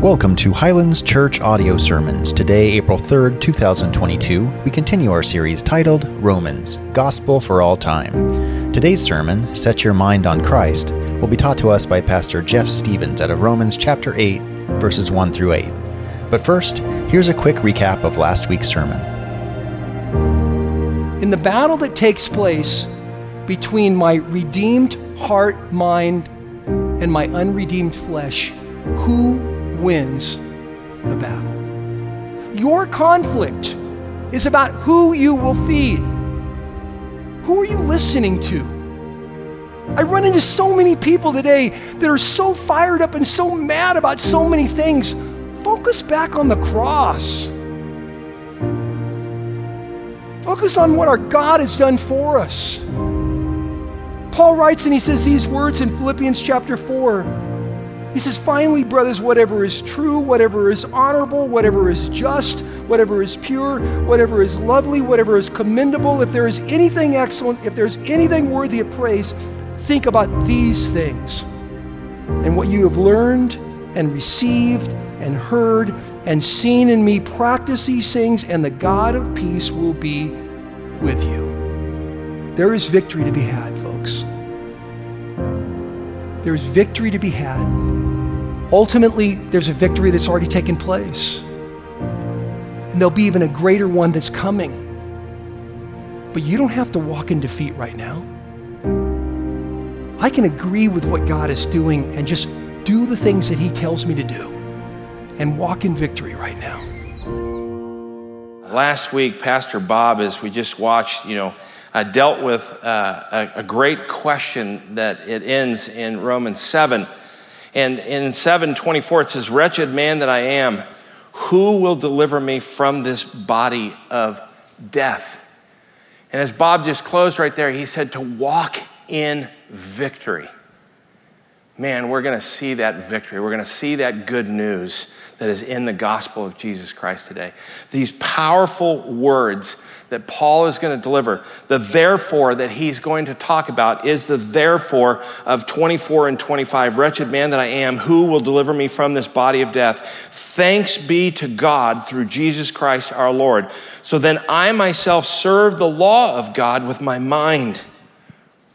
Welcome to Highlands Church Audio Sermons. Today, April 3rd, 2022, we continue our series titled Romans Gospel for All Time. Today's sermon, Set Your Mind on Christ, will be taught to us by Pastor Jeff Stevens out of Romans chapter 8, verses 1 through 8. But first, here's a quick recap of last week's sermon. In the battle that takes place between my redeemed heart, mind, and my unredeemed flesh, who wins the battle? Your conflict is about who you will feed. Who are you listening to? I run into so many people today that are so fired up and so mad about so many things. Focus back on the cross. Focus on what our God has done for us. Paul writes and he says these words in Philippians chapter 4. He says, finally, brothers, whatever is true, whatever is honorable, whatever is just, whatever is pure, whatever is lovely, whatever is commendable, if there is anything excellent, if there's anything worthy of praise, think about these things. And what you have learned and received and heard and seen in me, practice these things, and the God of peace will be with you. There is victory to be had, folks. There is victory to be had. Ultimately, there's a victory that's already taken place. And there'll be even a greater one that's coming. But you don't have to walk in defeat right now. I can agree with what God is doing and just do the things that He tells me to do and walk in victory right now. Last week, Pastor Bob, as we just watched, you know, I dealt with uh, a, a, great question that it ends in Romans 7. And in 724, it says, Wretched man that I am, who will deliver me from this body of death? And as Bob just closed right there, he said, To walk in victory. Man, we're going to see that victory. We're going to see that good news that is in the gospel of Jesus Christ today. These powerful words that Paul is going to deliver. The therefore that he's going to talk about is the therefore of 24 and 25. Wretched man that I am, who will deliver me from this body of death? Thanks be to God through Jesus Christ our Lord. So then I myself serve the law of God with my mind.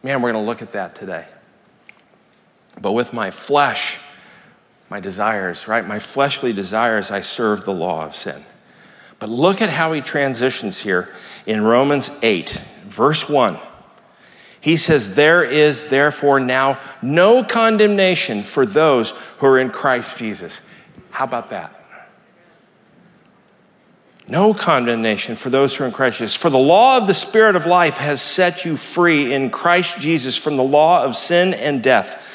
Man, we're going to look at that today. But with my flesh, my desires, right? My fleshly desires, I serve the law of sin. But look at how he transitions here in Romans 8, verse 1. He says, There is therefore now no condemnation for those who are in Christ Jesus. How about that? No condemnation for those who are in Christ Jesus. For the law of the Spirit of life has set you free in Christ Jesus from the law of sin and death.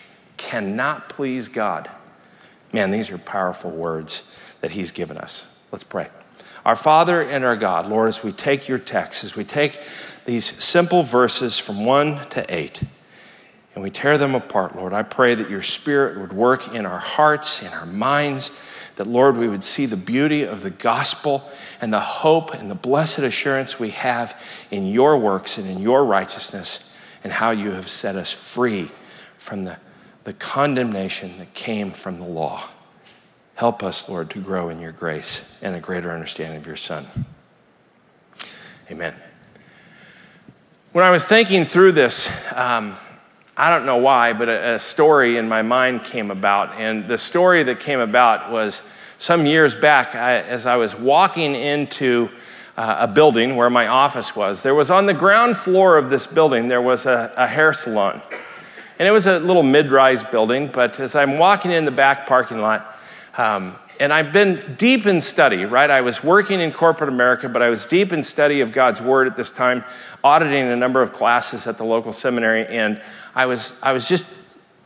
cannot please God. Man, these are powerful words that He's given us. Let's pray. Our Father and our God, Lord, as we take your text, as we take these simple verses from 1 to 8 and we tear them apart, Lord, I pray that your Spirit would work in our hearts, in our minds, that, Lord, we would see the beauty of the gospel and the hope and the blessed assurance we have in your works and in your righteousness and how you have set us free from the, the condemnation that came from the law. Help us, Lord, to grow in your grace and a greater understanding of your Son. Amen. When I was thinking through this, um, I don't know why, but a, a, story in my mind came about. And the story that came about was some years back, I, as I was walking into uh, a building where my office was. There was on the ground floor of this building, there was a, a hair salon. And it was a little mid rise building, but as I'm walking in the back parking lot, um, and I've been deep in study, right? I was working in corporate America, but I was deep in study of God's Word at this time, auditing a number of classes at the local seminary, and I was, I was just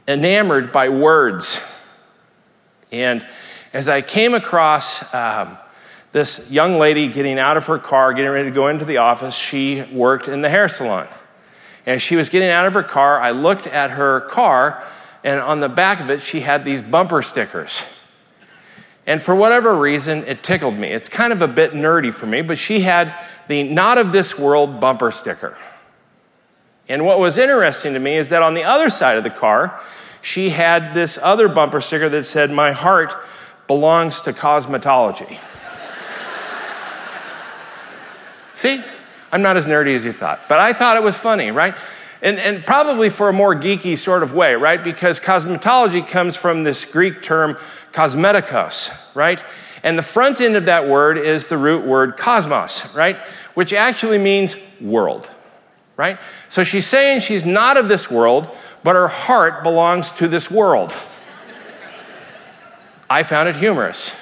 enamored by words. And as I came across um, this young lady getting out of her car, getting ready to go into the office, she worked in the hair salon. And as she was getting out of her car, I looked at her car, and on the back of it, she had these bumper stickers. And for whatever reason, it tickled me. It's kind of a bit nerdy for me, but she had the not of this world bumper sticker. And what was interesting to me is that on the other side of the car, she had this other bumper sticker that said, My heart belongs to cosmetology. See, I'm not as nerdy as you thought, but I thought it was funny, right? And, and probably for a more geeky sort of way, right? Because cosmetology comes from this Greek term cosmetikos, right? And the front end of that word is the root word cosmos, right? Which actually means world, right? So she's saying she's not of this world, but her heart belongs to this world. I found it humorous.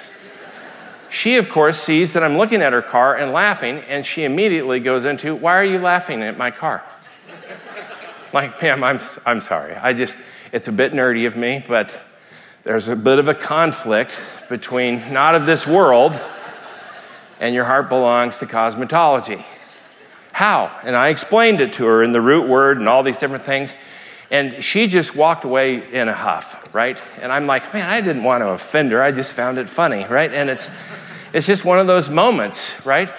She, of course, sees that I'm looking at her car and laughing, and she immediately goes into, Why are you laughing at my car? like, ma'am, I'm, I'm sorry. I just, it's a bit nerdy of me, but there's a bit of a conflict between not of this world and your heart belongs to cosmetology. How? And I explained it to her in the root word and all these different things. And she just walked away in a huff, right? And I'm like, man, I didn't want to offend her. I just found it funny, right? And it's, it's just one of those moments, right?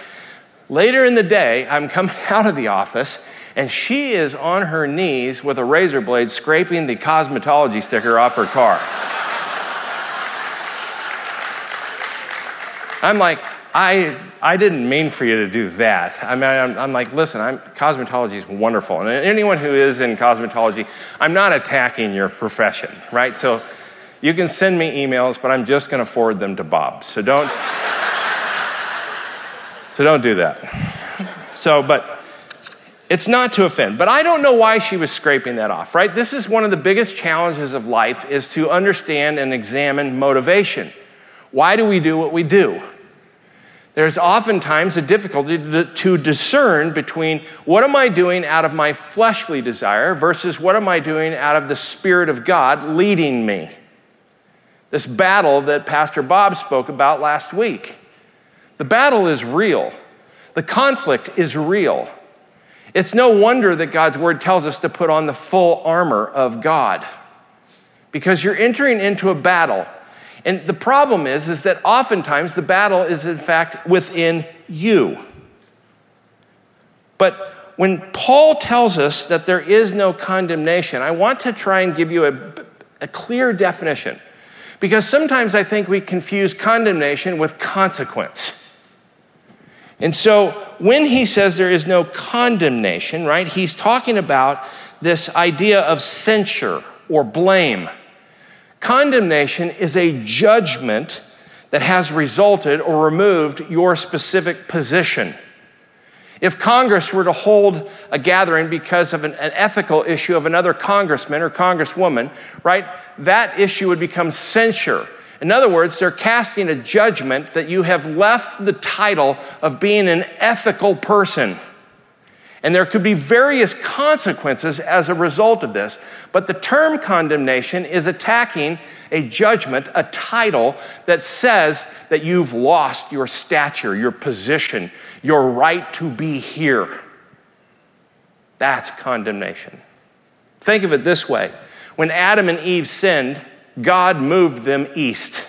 Later in the day, I'm coming out of the office, and she is on her knees with a razor blade scraping the cosmetology sticker off her car. I'm like, I, I didn't mean for you to do that. I mean, I'm, I'm like, listen, I'm, cosmetology is wonderful. And anyone who is in cosmetology, I'm not attacking your profession, right? So you can send me emails, but I'm just going to forward them to Bob. So don't. So don't do that. So, but it's not to offend. But I don't know why she was scraping that off, right? This is one of the biggest challenges of life is to understand and examine motivation. Why do we do what we do? There's oftentimes a difficulty to discern between what am I doing out of my fleshly desire versus what am I doing out of the Spirit of God leading me. This battle that Pastor Bob spoke about last week. The battle is real, the conflict is real. It's no wonder that God's word tells us to put on the full armor of God because you're entering into a battle. And the problem is is that oftentimes the battle is in fact within you. But when Paul tells us that there is no condemnation, I want to try and give you a, a clear definition. Because sometimes I think we confuse condemnation with consequence. And so when he says there is no condemnation, right, he's talking about this idea of censure or blame. Condemnation is a judgment that has resulted or removed your specific position. If Congress were to hold a gathering because of an, an, ethical issue of another congressman or congresswoman, right, that issue would become censure. In other words, they're casting a judgment that you have left the title of being an ethical person. And there could be various consequences as a result of this. But the term condemnation is attacking a judgment, a title that says that you've lost your stature, your position, your right to be here. That's condemnation. Think of it this way when Adam and Eve sinned, God moved them east.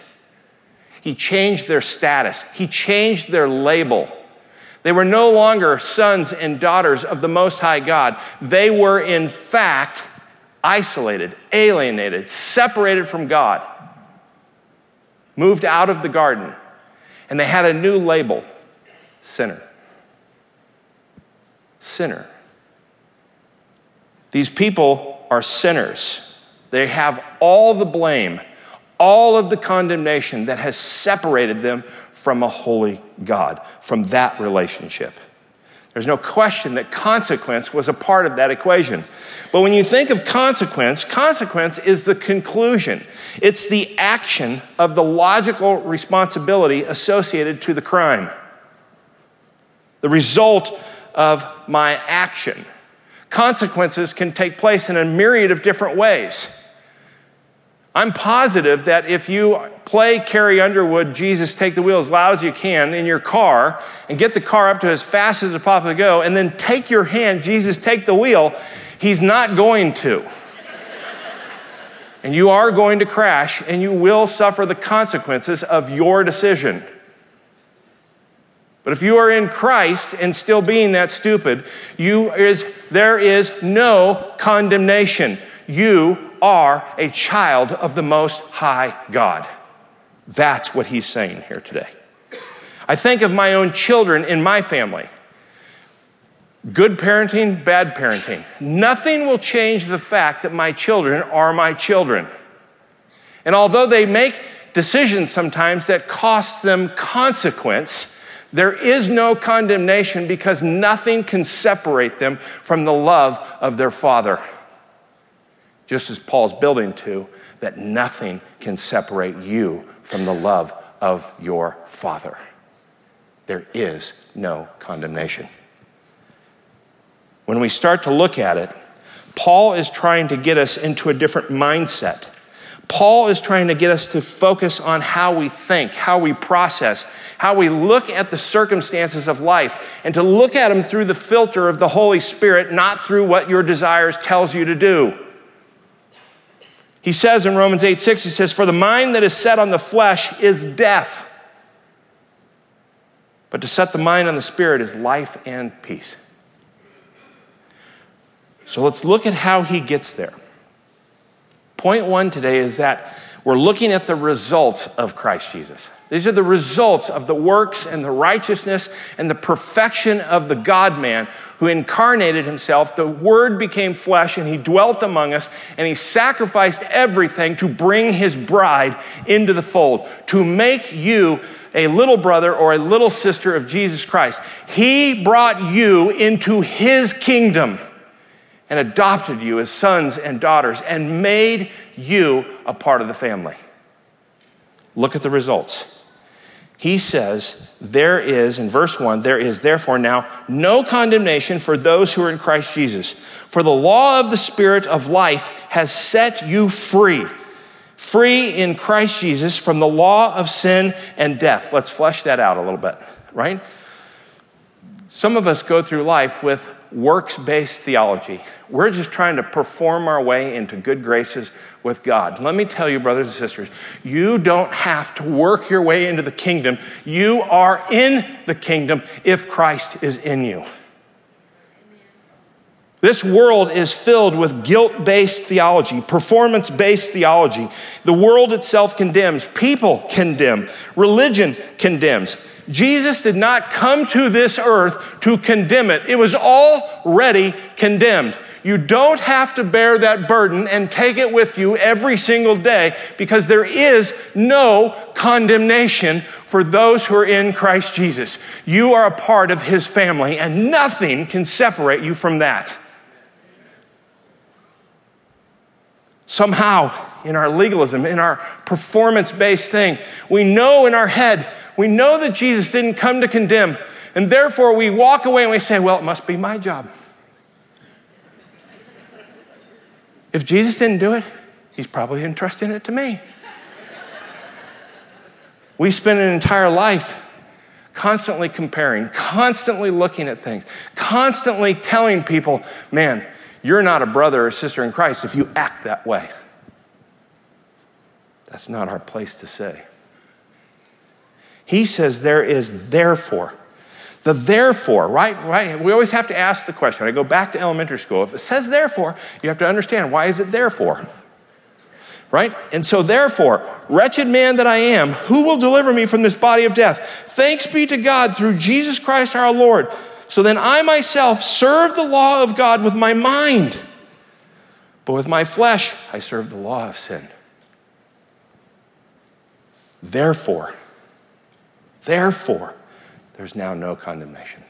He changed their status, He changed their label. They were no longer sons and daughters of the Most High God. They were, in fact, isolated, alienated, separated from God, moved out of the garden, and they had a new label sinner. Sinner. These people are sinners. They have all the blame, all of the condemnation that has separated them from a holy God, from that relationship. There's no question that consequence was a part of that equation. But when you think of consequence, consequence is the conclusion. It's the action of the logical responsibility associated to the crime. The result of my action. Consequences can take place in a myriad of different ways. I'm positive that if you play Carrie Underwood, Jesus Take the Wheel as loud as you can in your car and get the car up to as fast as it possibly go, and then take your hand, Jesus Take the Wheel, he's not going to. and you are going to crash and you will suffer the consequences of your decision. But if you are in Christ and still being that stupid, you is, there is no condemnation. You are a child of the Most High God. That's what he's saying here today. I think of my own children in my family. Good parenting, bad parenting. Nothing will change the fact that my children are my children. And although they make decisions sometimes that cost them consequence, there is no condemnation because nothing can separate them from the love of their father just as Paul's building to, that nothing can separate you from the love of your Father. There is no condemnation. When we start to look at it, Paul is trying to get us into a different mindset. Paul is trying to get us to focus on how we think, how we process, how we look at the circumstances of life, and to look at them through the filter of the Holy Spirit, not through what your desires tells you to do. He says in Romans 8 6, he says, For the mind that is set on the flesh is death, but to set the mind on the spirit is life and peace. So let's look at how he gets there. Point one today is that we're looking at the results of Christ Jesus. These are the results of the works and the righteousness and the perfection of the God man who incarnated himself. The Word became flesh and he dwelt among us and he sacrificed everything to bring his bride into the fold, to make you a little brother or a little sister of Jesus Christ. He brought you into his kingdom and adopted you as sons and daughters and made you a part of the family. Look at the results. He says, There is, in verse 1, there is therefore now no condemnation for those who are in Christ Jesus. For the law of the Spirit of life has set you free. Free in Christ Jesus from the law of sin and death. Let's flesh that out a little bit, right? Some of us go through life with works based theology. We're just trying to perform our way into good graces with God. Let me tell you, brothers and sisters, you don't have to work your way into the kingdom. You are in the kingdom if Christ is in you. This world is filled with guilt based theology, performance based theology. The world itself condemns, people condemn, religion condemns. Jesus did not come to this earth to condemn it, it was already condemned. You don't have to bear that burden and take it with you every single day because there is no condemnation for those who are in Christ Jesus. You are a part of his family, and nothing can separate you from that. Somehow, in our legalism, in our performance based thing, we know in our head we know that Jesus didn't come to condemn, and therefore we walk away and we say, Well, it must be my job. If Jesus didn't do it, he's probably entrusting it to me. we spend an entire life constantly comparing, constantly looking at things, constantly telling people, man, you're not a brother or sister in Christ if you act that way. That's not our place to say. He says there is therefore. The therefore, right? Right? We always have to ask the question. I go back to elementary school. If it says therefore, you have to understand why is it therefore? Right? And so therefore, wretched man that I am, who will deliver me from this body of death? Thanks be to God through Jesus Christ our Lord. So then I myself serve the law of God with my mind, but with my flesh I serve the law of sin. Therefore, therefore, there's now no condemnation.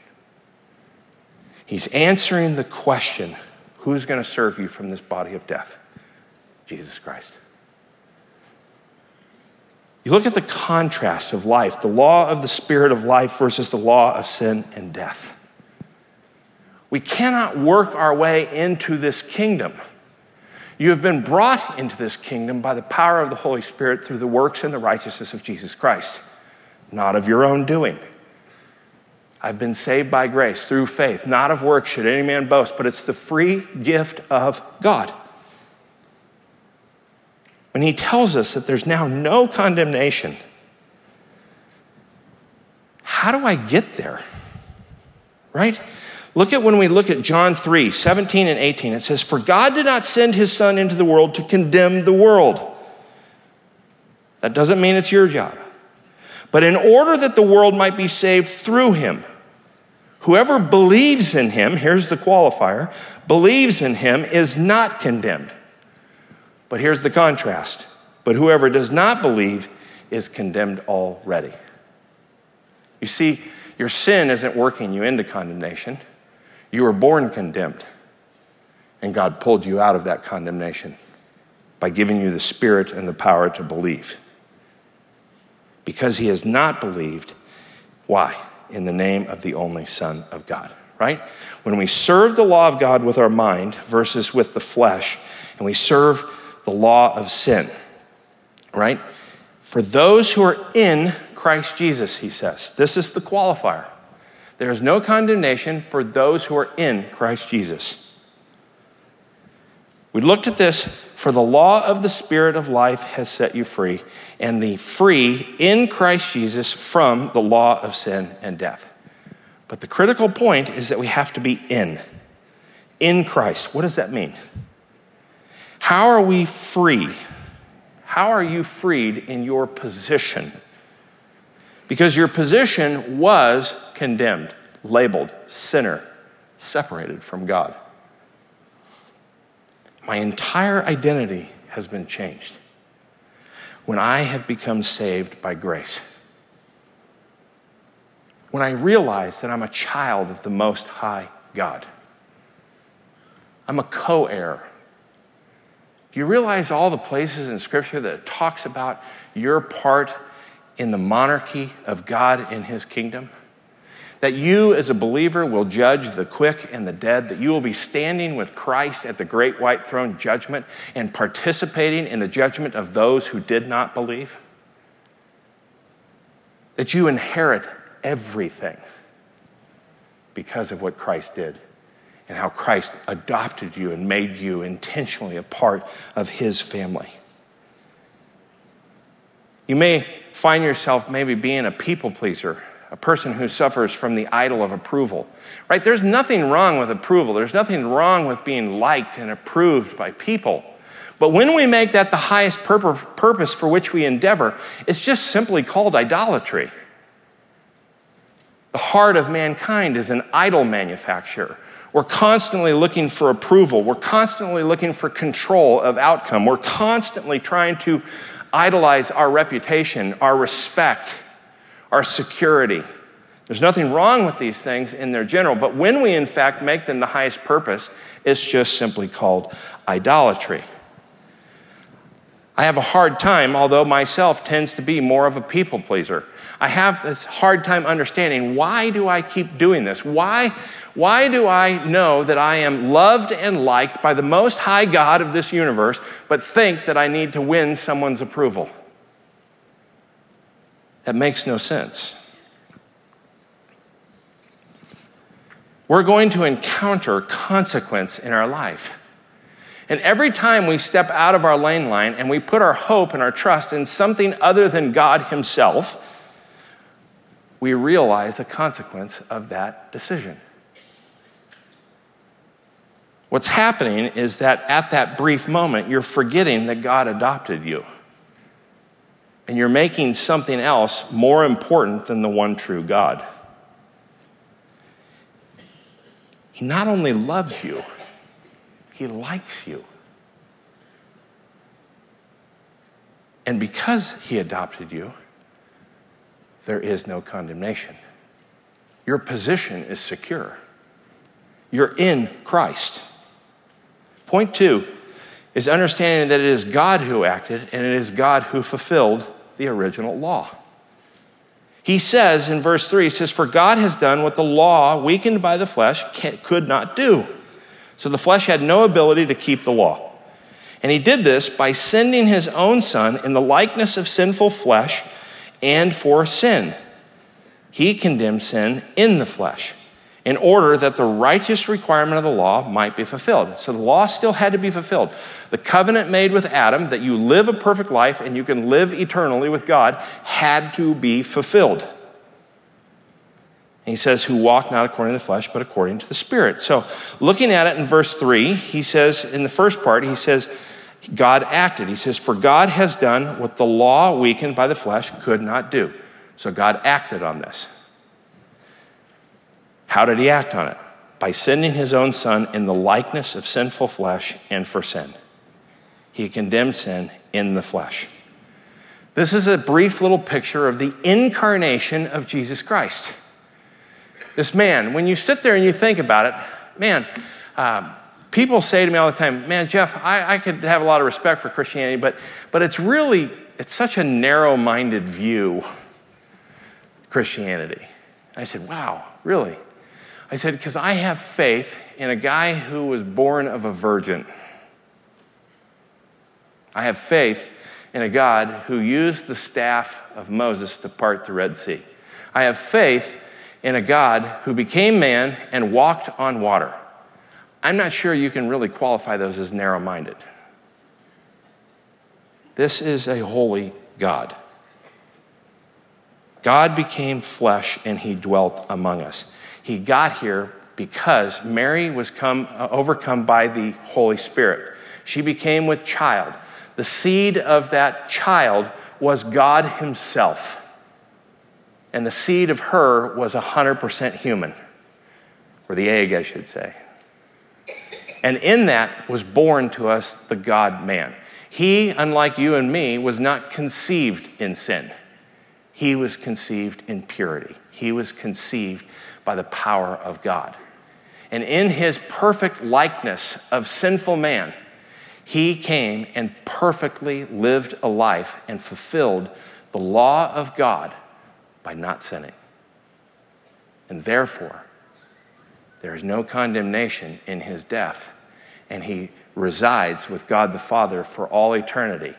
He's answering the question who's going to serve you from this body of death? Jesus Christ. You look at the contrast of life, the law of the spirit of life versus the law of sin and death. We cannot work our way into this kingdom. You have been brought into this kingdom by the power of the Holy Spirit through the works and the righteousness of Jesus Christ, not of your own doing. I've been saved by grace through faith, not of works should any man boast, but it's the free gift of God. When he tells us that there's now no condemnation, how do I get there? Right? Look at when we look at John 3 17 and 18. It says, For God did not send his Son into the world to condemn the world. That doesn't mean it's your job. But in order that the world might be saved through him, whoever believes in him, here's the qualifier, believes in him is not condemned. But here's the contrast. But whoever does not believe is condemned already. You see, your sin isn't working you into condemnation. You were born condemned, and God pulled you out of that condemnation by giving you the spirit and the power to believe. Because he has not believed, why? In the name of the only Son of God, right? When we serve the law of God with our mind versus with the flesh, and we serve the law of sin, right? For those who are in Christ Jesus, he says, this is the qualifier. There is no condemnation for those who are in Christ Jesus. We looked at this for the law of the Spirit of life has set you free, and the free in Christ Jesus from the law of sin and death. But the critical point is that we have to be in. In Christ. What does that mean? How are we free? How are you freed in your position? because your position was condemned, labeled sinner, separated from God. My entire identity has been changed when I have become saved by grace. When I realize that I'm a child of the Most High God, I'm a co heir. Do you realize all the places in Scripture that talks about your part in the monarchy of God in his kingdom. That you, as a believer, will judge the quick and the dead, that you will be standing with Christ at the great white throne judgment and participating in the judgment of those who did not believe. That you inherit everything because of what Christ did and how Christ adopted you and made you intentionally a part of his family. You may find yourself maybe being a people pleaser, a person who suffers from the idol of approval. Right? There's nothing wrong with approval. There's nothing wrong with being liked and approved by people. But when we make that the highest purpose for which we endeavor, it's just simply called idolatry. The heart of mankind is an idol manufacturer. We're constantly looking for approval. We're constantly looking for control of outcome. We're constantly trying to idolize our reputation, our respect, our security. There's nothing wrong with these things in their general, but when we in fact make them the highest purpose, it's just simply called idolatry. I have a hard time, although myself tends to be more of a people pleaser. I have this hard time understanding why do I keep doing this? Why why do I know that I am loved and liked by the most high God of this universe, but think that I need to win someone's approval? That makes no sense. We're going to encounter consequence in our life. And every time we step out of our lane line and we put our hope and our trust in something other than God Himself, we realize the consequence of that decision. What's happening is that at that brief moment, you're forgetting that God adopted you. And you're making something else more important than the one true God. He not only loves you, he likes you. And because he adopted you, there is no condemnation. Your position is secure. You're in Christ. Point two is understanding that it is God who acted and it is God who fulfilled the original law. He says in verse 3, he says, For God has done what the law, weakened by the flesh, could not do. So the flesh had no ability to keep the law. And he did this by sending his own son in the likeness of sinful flesh and for sin. He condemned sin in the flesh in order that the righteous requirement of the law might be fulfilled. So the law still had to be fulfilled. The covenant made with Adam that you live a perfect life and you can live eternally with God had to be fulfilled. And he says, Who walk not according to the flesh, but according to the Spirit. So, looking at it in verse 3, he says, in the first part, he says, God acted. He says, For God has done what the law weakened by the flesh could not do. So, God acted on this. How did he act on it? By sending his own son in the likeness of sinful flesh and for sin. He condemned sin in the flesh. This is a brief little picture of the incarnation of Jesus Christ. This man, when you sit there and you think about it, man, um, people say to me all the time, man, Jeff, I, I could have a lot of respect for Christianity, but, but it's really, it's such a narrow-minded view, Christianity. I said, wow, really? I said, because I have faith in a guy who was born of a virgin. I have faith in a God who used the staff of Moses to part the Red Sea. I have faith in a God who became man and walked on water. I'm not sure you can really qualify those as narrow minded. This is a holy God. God became flesh and he dwelt among us. He got here because Mary was come, uh, overcome by the Holy Spirit. She became with child. The seed of that child was God Himself. And the seed of her was 100% human, or the egg, I should say. And in that was born to us the God man. He, unlike you and me, was not conceived in sin. He was conceived in purity. He was conceived by the power of God. And in his perfect likeness of sinful man, he came and perfectly lived a life and fulfilled the law of God by not sinning. And therefore, there is no condemnation in his death, and he resides with God the Father for all eternity.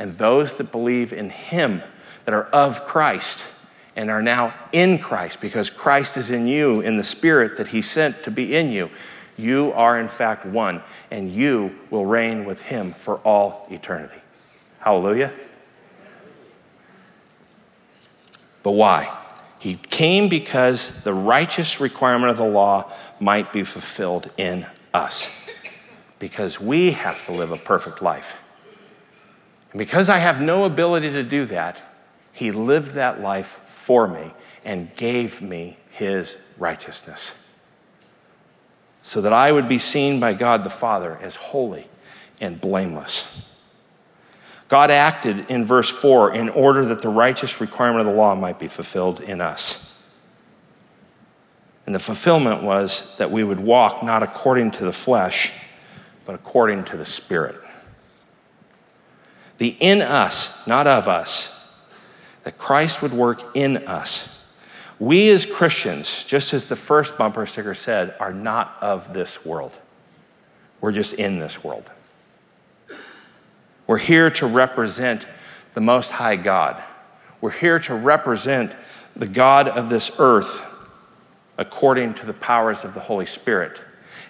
And those that believe in him, that are of Christ, and are now in Christ because Christ is in you in the Spirit that He sent to be in you. You are, in fact, one, and you will reign with Him for all eternity. Hallelujah. But why? He came because the righteous requirement of the law might be fulfilled in us. Because we have to live a perfect life. And because I have no ability to do that, he lived that life for me and gave me his righteousness so that I would be seen by God the Father as holy and blameless. God acted in verse 4 in order that the righteous requirement of the law might be fulfilled in us. And the fulfillment was that we would walk not according to the flesh, but according to the Spirit. The in us, not of us, that Christ would work in us. We as Christians, just as the first bumper sticker said, are not of this world. We're just in this world. We're here to represent the Most High God. We're here to represent the God of this earth according to the powers of the Holy Spirit.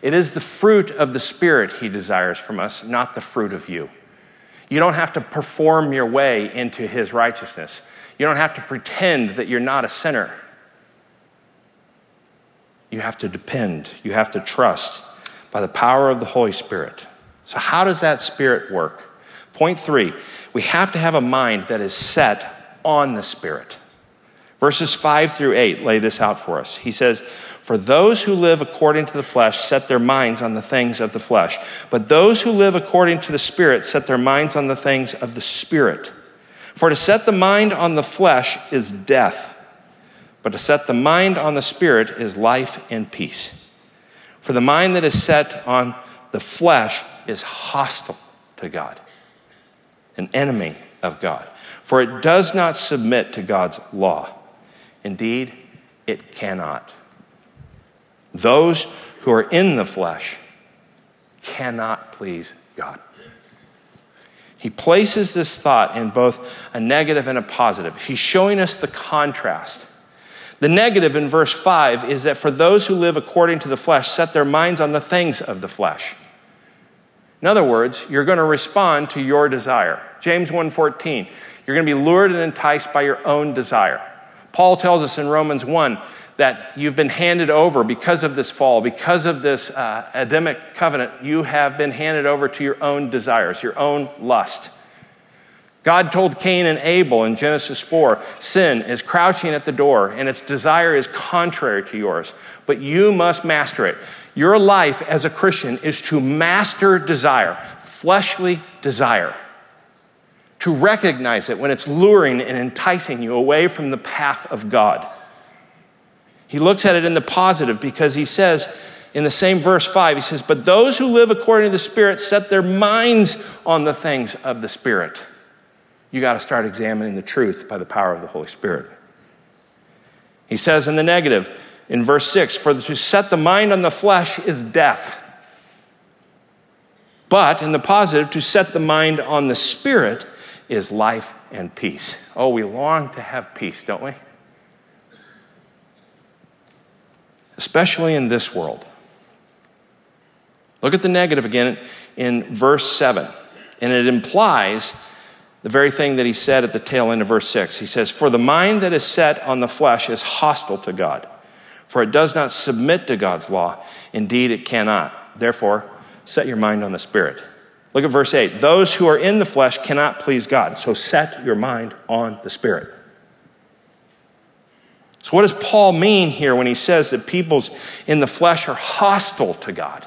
It is the fruit of the Spirit He desires from us, not the fruit of you. You don't have to perform your way into His righteousness. You don't have to pretend that you're not a sinner. You have to depend, you have to trust by the power of the Holy Spirit. So, how does that Spirit work? Point three, we have to have a mind that is set on the Spirit. Verses 5 through 8 lay this out for us. He says, For those who live according to the flesh set their minds on the things of the flesh, but those who live according to the Spirit set their minds on the things of the Spirit. For to set the mind on the flesh is death, but to set the mind on the spirit is life and peace. For the mind that is set on the flesh is hostile to God, an enemy of God, for it does not submit to God's law. Indeed, it cannot. Those who are in the flesh cannot please God. He places this thought in both a negative and a positive. He's showing us the contrast. The negative in verse 5 is that for those who live according to the flesh set their minds on the things of the flesh. In other words, you're going to respond to your desire. James 1:14, you're going to be lured and enticed by your own desire. Paul tells us in Romans 1 that you've been handed over because of this fall, because of this uh, Adamic covenant, you have been handed over to your own desires, your own lust. God told Cain and Abel in Genesis 4 sin is crouching at the door and its desire is contrary to yours, but you must master it. Your life as a Christian is to master desire, fleshly desire, to recognize it when it's luring and enticing you away from the path of God. He looks at it in the positive because he says in the same verse 5, he says, But those who live according to the Spirit set their minds on the things of the Spirit you got to start examining the truth by the power of the Holy Spirit. He says in the negative, in verse 6, for to set the mind on the flesh is death. But in the positive, to set the mind on the spirit is life and peace. Oh, we long to have peace, don't we? Especially in this world. Look at the negative again in verse 7. And it implies the very thing that he said at the tail end of verse 6. He says, For the mind that is set on the flesh is hostile to God, for it does not submit to God's law. Indeed, it cannot. Therefore, set your mind on the Spirit. Look at verse 8. Those who are in the flesh cannot please God. So set your mind on the Spirit. So, what does Paul mean here when he says that peoples in the flesh are hostile to God?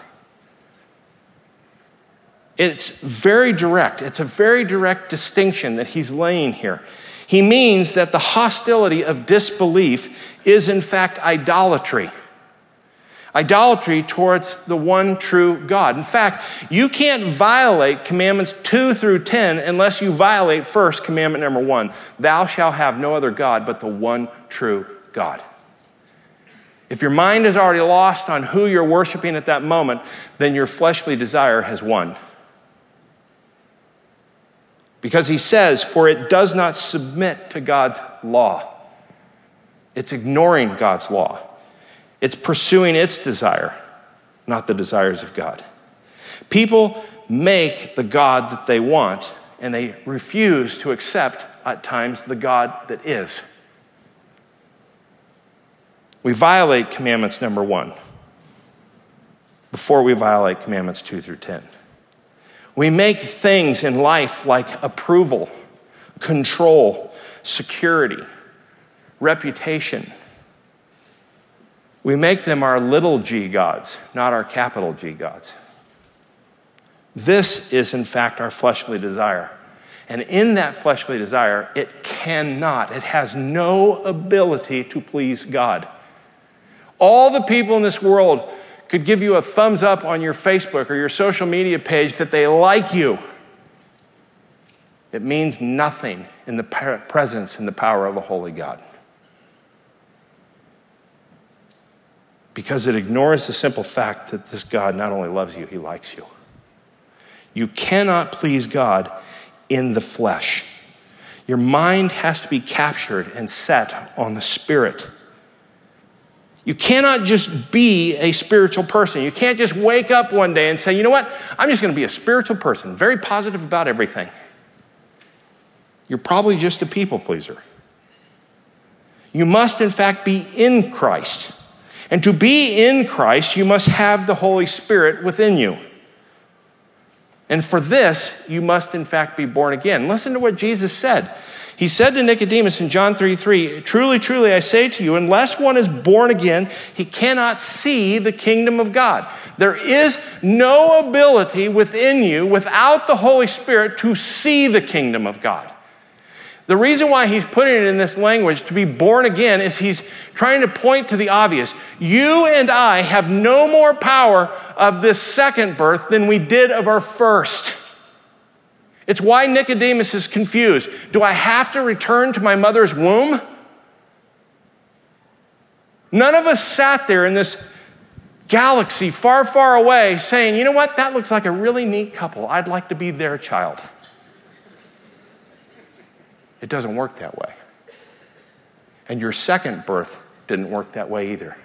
It's very direct. It's a very direct distinction that he's laying here. He means that the hostility of disbelief is, in fact, idolatry. Idolatry towards the one true God. In fact, you can't violate commandments 2 through 10 unless you violate first commandment number 1 Thou shalt have no other God but the one true God. If your mind is already lost on who you're worshiping at that moment, then your fleshly desire has won. Because he says, For it does not submit to God's law. It's ignoring God's law, it's pursuing its desire, not the desires of God. People make the God that they want, and they refuse to accept at times the God that is. We violate commandments number one before we violate commandments two through 10. We make things in life like approval, control, security, reputation. We make them our little g gods, not our capital G gods. This is, in fact, our fleshly desire. And in that fleshly desire, it cannot, it has no ability to please God. All the people in this world could give you a thumbs up on your Facebook or your social media page that they like you, it means nothing in the presence and the power of a holy God. Because it ignores the simple fact that this God not only loves you, he likes you. You cannot please God in the flesh. Your mind has to be captured and set on the Spirit. You cannot just be a spiritual person. You can't just wake up one day and say, you know what? I'm just going to be a spiritual person, very positive about everything. You're probably just a people pleaser. You must, in fact, be in Christ. And to be in Christ, you must have the Holy Spirit within you. And for this, you must, in fact, be born again. Listen to what Jesus said. He said to Nicodemus in John 3 3, Truly, truly, I say to you, unless one is born again, he cannot see the kingdom of God. There is no ability within you without the Holy Spirit to see the kingdom of God. The reason why he's putting it in this language, to be born again, is he's trying to point to the obvious. You and I have no more power of this second birth than we did of our first. It's why Nicodemus is confused. Do I have to return to my mother's womb? None of us sat there in this galaxy far, far away saying, you know what, that looks like a really neat couple. I'd like to be their child. It doesn't work that way. And your second birth didn't work that way either.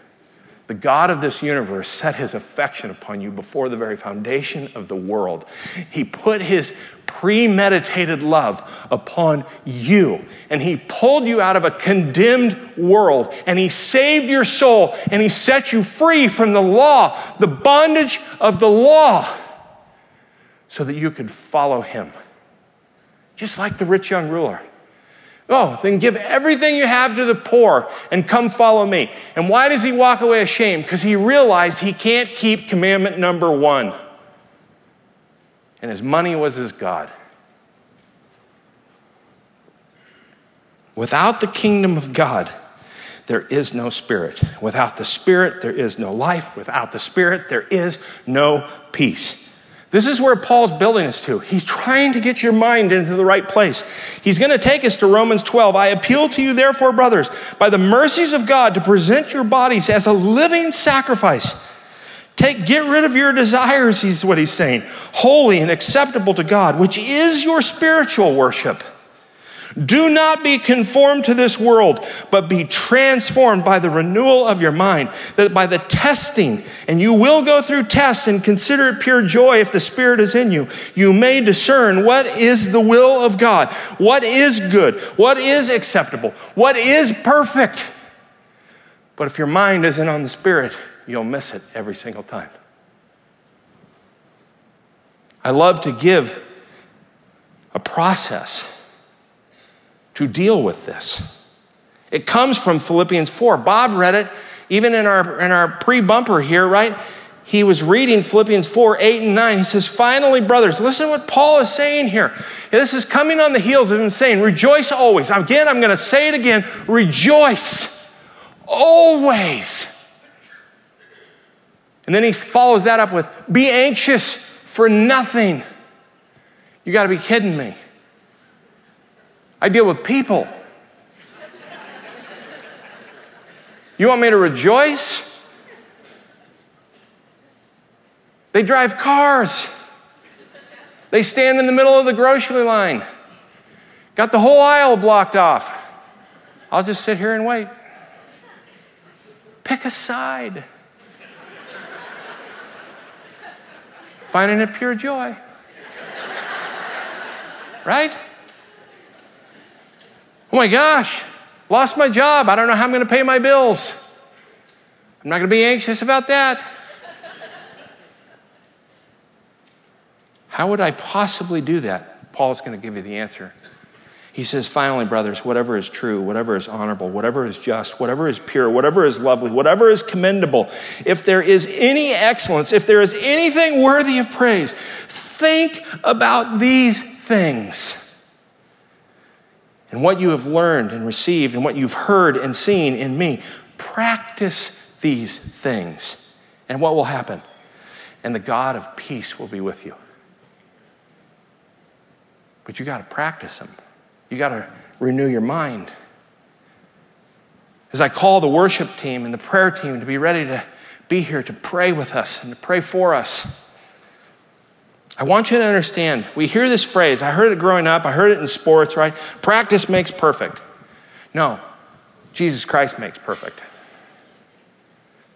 The God of this universe set his affection upon you before the very foundation of the world. He put his premeditated love upon you, and he pulled you out of a condemned world, and he saved your soul, and he set you free from the law, the bondage of the law, so that you could follow him. Just like the rich young ruler. Oh, then give everything you have to the poor and come follow me. And why does he walk away ashamed? Because he realized he can't keep commandment number one. And his money was his God. Without the kingdom of God, there is no spirit. Without the spirit, there is no life. Without the spirit, there is no peace. This is where Paul's building us to. He's trying to get your mind into the right place. He's going to take us to Romans 12. I appeal to you, therefore, brothers, by the mercies of God, to present your bodies as a living sacrifice. Take, get rid of your desires, is what he's saying, holy and acceptable to God, which is your spiritual worship. Do not be conformed to this world, but be transformed by the renewal of your mind, that by the testing, and you will go through tests and consider it pure joy if the Spirit is in you, you may discern what is the will of God, what is good, what is acceptable, what is perfect. But if your mind isn't on the Spirit, you'll miss it every single time. I love to give a process to deal with this. It comes from Philippians 4. Bob read it even in our, in our pre bumper here, right? He was reading Philippians 4 8 and 9. He says, Finally, brothers, listen to what Paul is saying here. This is coming on the heels of him saying, Rejoice always. Again, I'm going to say it again rejoice always. And then he follows that up with, Be anxious for nothing. You got to be kidding me. I deal with people. You want me to rejoice? They drive cars. They stand in the middle of the grocery line. Got the whole aisle blocked off. I'll just sit here and wait. Pick a side. Finding it pure joy. Right? Oh my gosh, lost my job. I don't know how I'm going to pay my bills. I'm not going to be anxious about that. How would I possibly do that? Paul's going to give you the answer. He says, finally, brothers, whatever is true, whatever is honorable, whatever is just, whatever is pure, whatever is lovely, whatever is commendable, if there is any excellence, if there is anything worthy of praise, think about these things and what you have learned and received and what you've heard and seen in me. Practice these things. And what will happen? And the God of peace will be with you. But you got to practice them. You got to renew your mind. As I call the worship team and the prayer team to be ready to be here to pray with us and to pray for us. I want you to understand, we hear this phrase. I heard it growing up, I heard it in sports, right? Practice makes perfect. No, Jesus Christ makes perfect.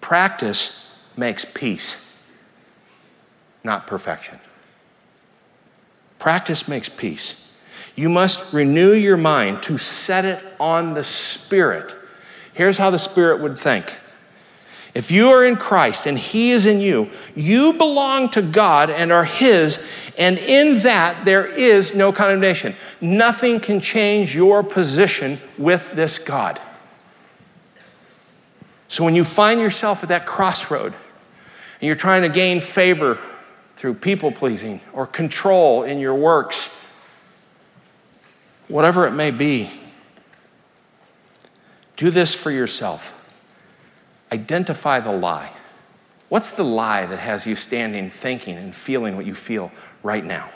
Practice makes peace, not perfection. Practice makes peace. You must renew your mind to set it on the Spirit. Here's how the Spirit would think if you are in Christ and He is in you, you belong to God and are His, and in that there is no condemnation. Nothing can change your position with this God. So when you find yourself at that crossroad and you're trying to gain favor through people pleasing or control in your works, whatever it may be, do this for yourself. Identify the lie. What's the lie that has you standing, thinking, and feeling what you feel right now?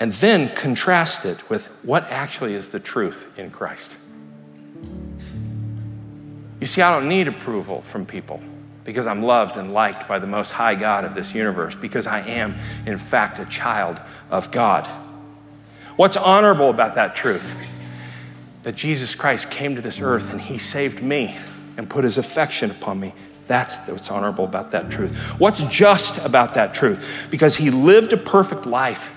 And then contrast it with what actually is the truth in Christ. You see, I don't need approval from people because I'm loved and liked by the Most High God of this universe, because I am, in fact, a child of God. What's honorable about that truth? That Jesus Christ came to this earth and he saved me and put his affection upon me. That's what's honorable about that truth. What's just about that truth? Because he lived a perfect life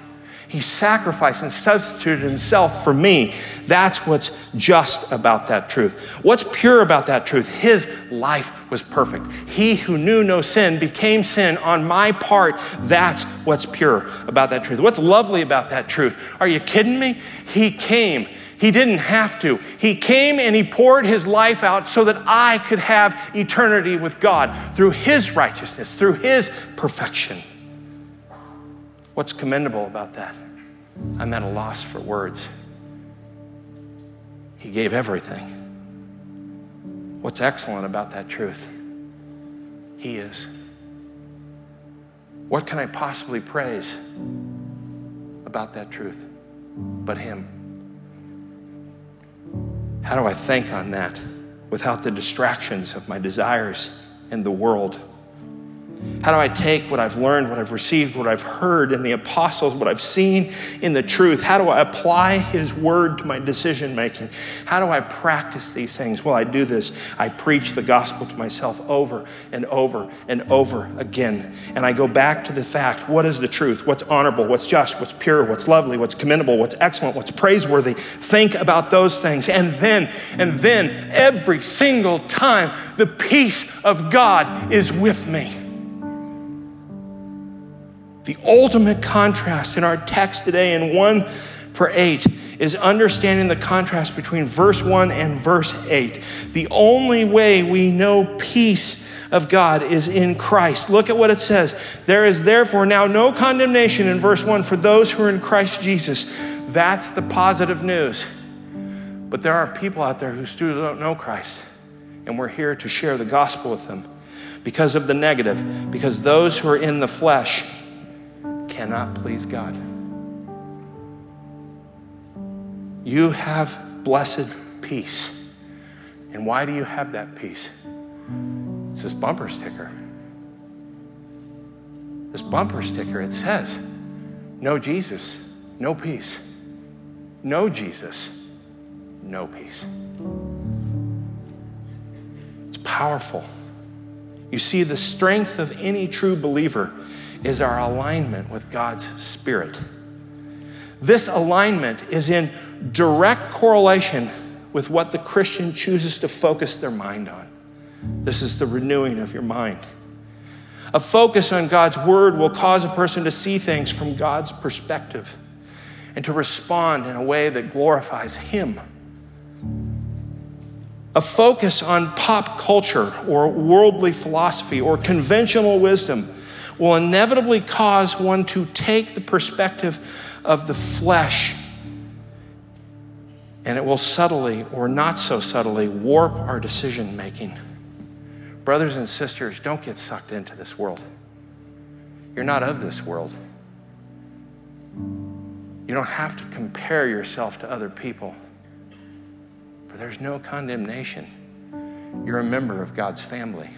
he sacrificed and substituted himself for me. That's what's just about that truth. What's pure about that truth? His life was perfect. He who knew no sin became sin on my part. That's what's pure about that truth. What's lovely about that truth? Are you kidding me? He came. He didn't have to. He came and he poured his life out so that I could have eternity with God through his righteousness, through his perfection. What's commendable about that? I'm at a loss for words. He gave everything. What's excellent about that truth? He is. What can I possibly praise about that truth but Him? How do I think on that without the distractions of my desires and the world? How do I take what I've learned, what I've received, what I've heard in the apostles, what I've seen in the truth? How do I apply His word to my decision making? How do I practice these things? Well, I do this. I preach the gospel to myself over and over and over again. And I go back to the fact what is the truth? What's honorable? What's just? What's pure? What's lovely? What's commendable? What's excellent? What's praiseworthy? Think about those things. And then, and then, every single time, the peace of God is with me. The ultimate contrast in our text today in 1 for 8 is understanding the contrast between verse 1 and verse 8. The only way we know peace of God is in Christ. Look at what it says. There is therefore now no condemnation in verse 1 for those who are in Christ Jesus. That's the positive news. But there are people out there who still don't know Christ, and we're here to share the gospel with them because of the negative, because those who are in the flesh cannot please God. You have blessed peace. And why do you have that peace? It's this bumper sticker. This bumper sticker, it says, No Jesus, no peace. No Jesus, no peace. It's powerful. You see, the strength of any true believer is our alignment with God's Spirit. This alignment is in direct correlation with what the Christian chooses to focus their mind on. This is the renewing of your mind. A focus on God's Word will cause a person to see things from God's perspective and to respond in a way that glorifies Him. A focus on pop culture or worldly philosophy or conventional wisdom will inevitably cause one to take the perspective of the flesh and it will subtly or not so subtly warp our decision making. Brothers and sisters, don't get sucked into this world. You're not of this world. You don't have to compare yourself to other people, for there's no condemnation. You're a member of God's family.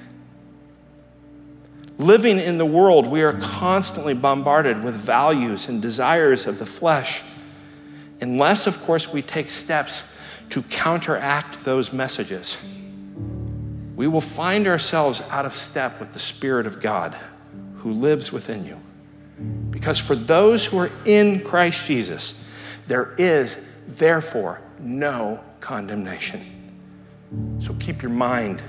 Living in the world, we are constantly bombarded with values and desires of the flesh, unless, of course, we take steps to counteract those messages. We will find ourselves out of step with the Spirit of God who lives within you. Because for those who are in Christ Jesus, there is therefore no condemnation. So keep your mind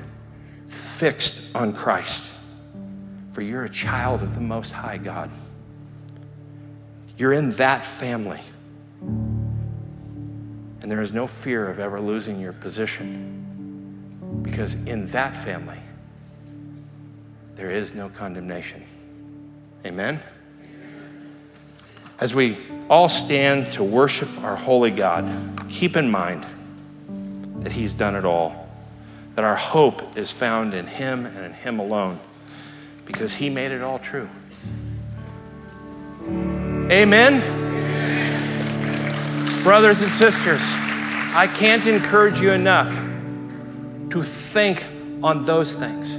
fixed on Christ for you're a child of the Most High God. You're in that family. And there is no fear of ever losing your position because in that family, there is no condemnation. Amen? As we all stand to worship our holy God, keep in mind that He's done it all, that our hope is found in Him and in Him alone, because He made it all true. Amen. Brothers and sisters, I can't encourage you enough to think on those things,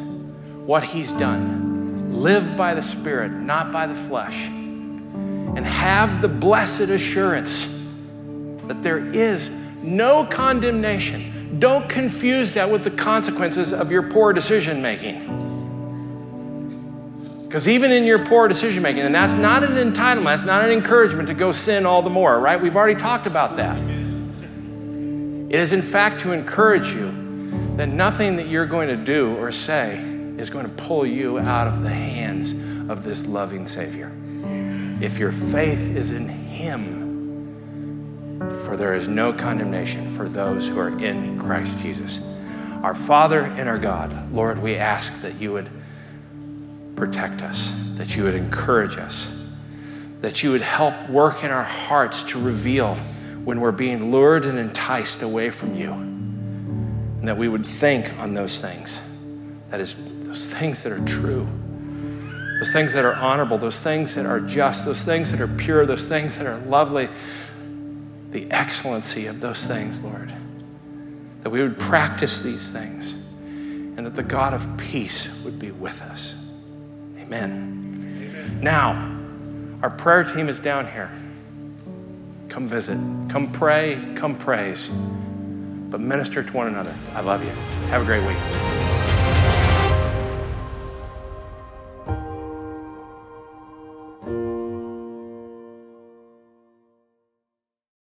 what He's done. Live by the Spirit, not by the flesh. And have the blessed assurance that there is no condemnation. Don't confuse that with the consequences of your poor decision making. Because even in your poor decision making, and that's not an entitlement, that's not an encouragement to go sin all the more, right? We've already talked about that. It is, in fact, to encourage you that nothing that you're going to do or say is going to pull you out of the hands of this loving Savior. If your faith is in Him, for there is no condemnation for those who are in Christ Jesus. Our Father and our God, Lord, we ask that you would protect us, that you would encourage us, that you would help work in our hearts to reveal when we're being lured and enticed away from you, and that we would think on those things. That is, those things that are true, those things that are honorable, those things that are just, those things that are pure, those things that are lovely, the excellency of those things, Lord. That we would practice these things, and that the God of peace would be with us. Amen. Amen. Now, our prayer team is down here. Come visit, come pray, come praise, but minister to one another. I love you. Have a great week.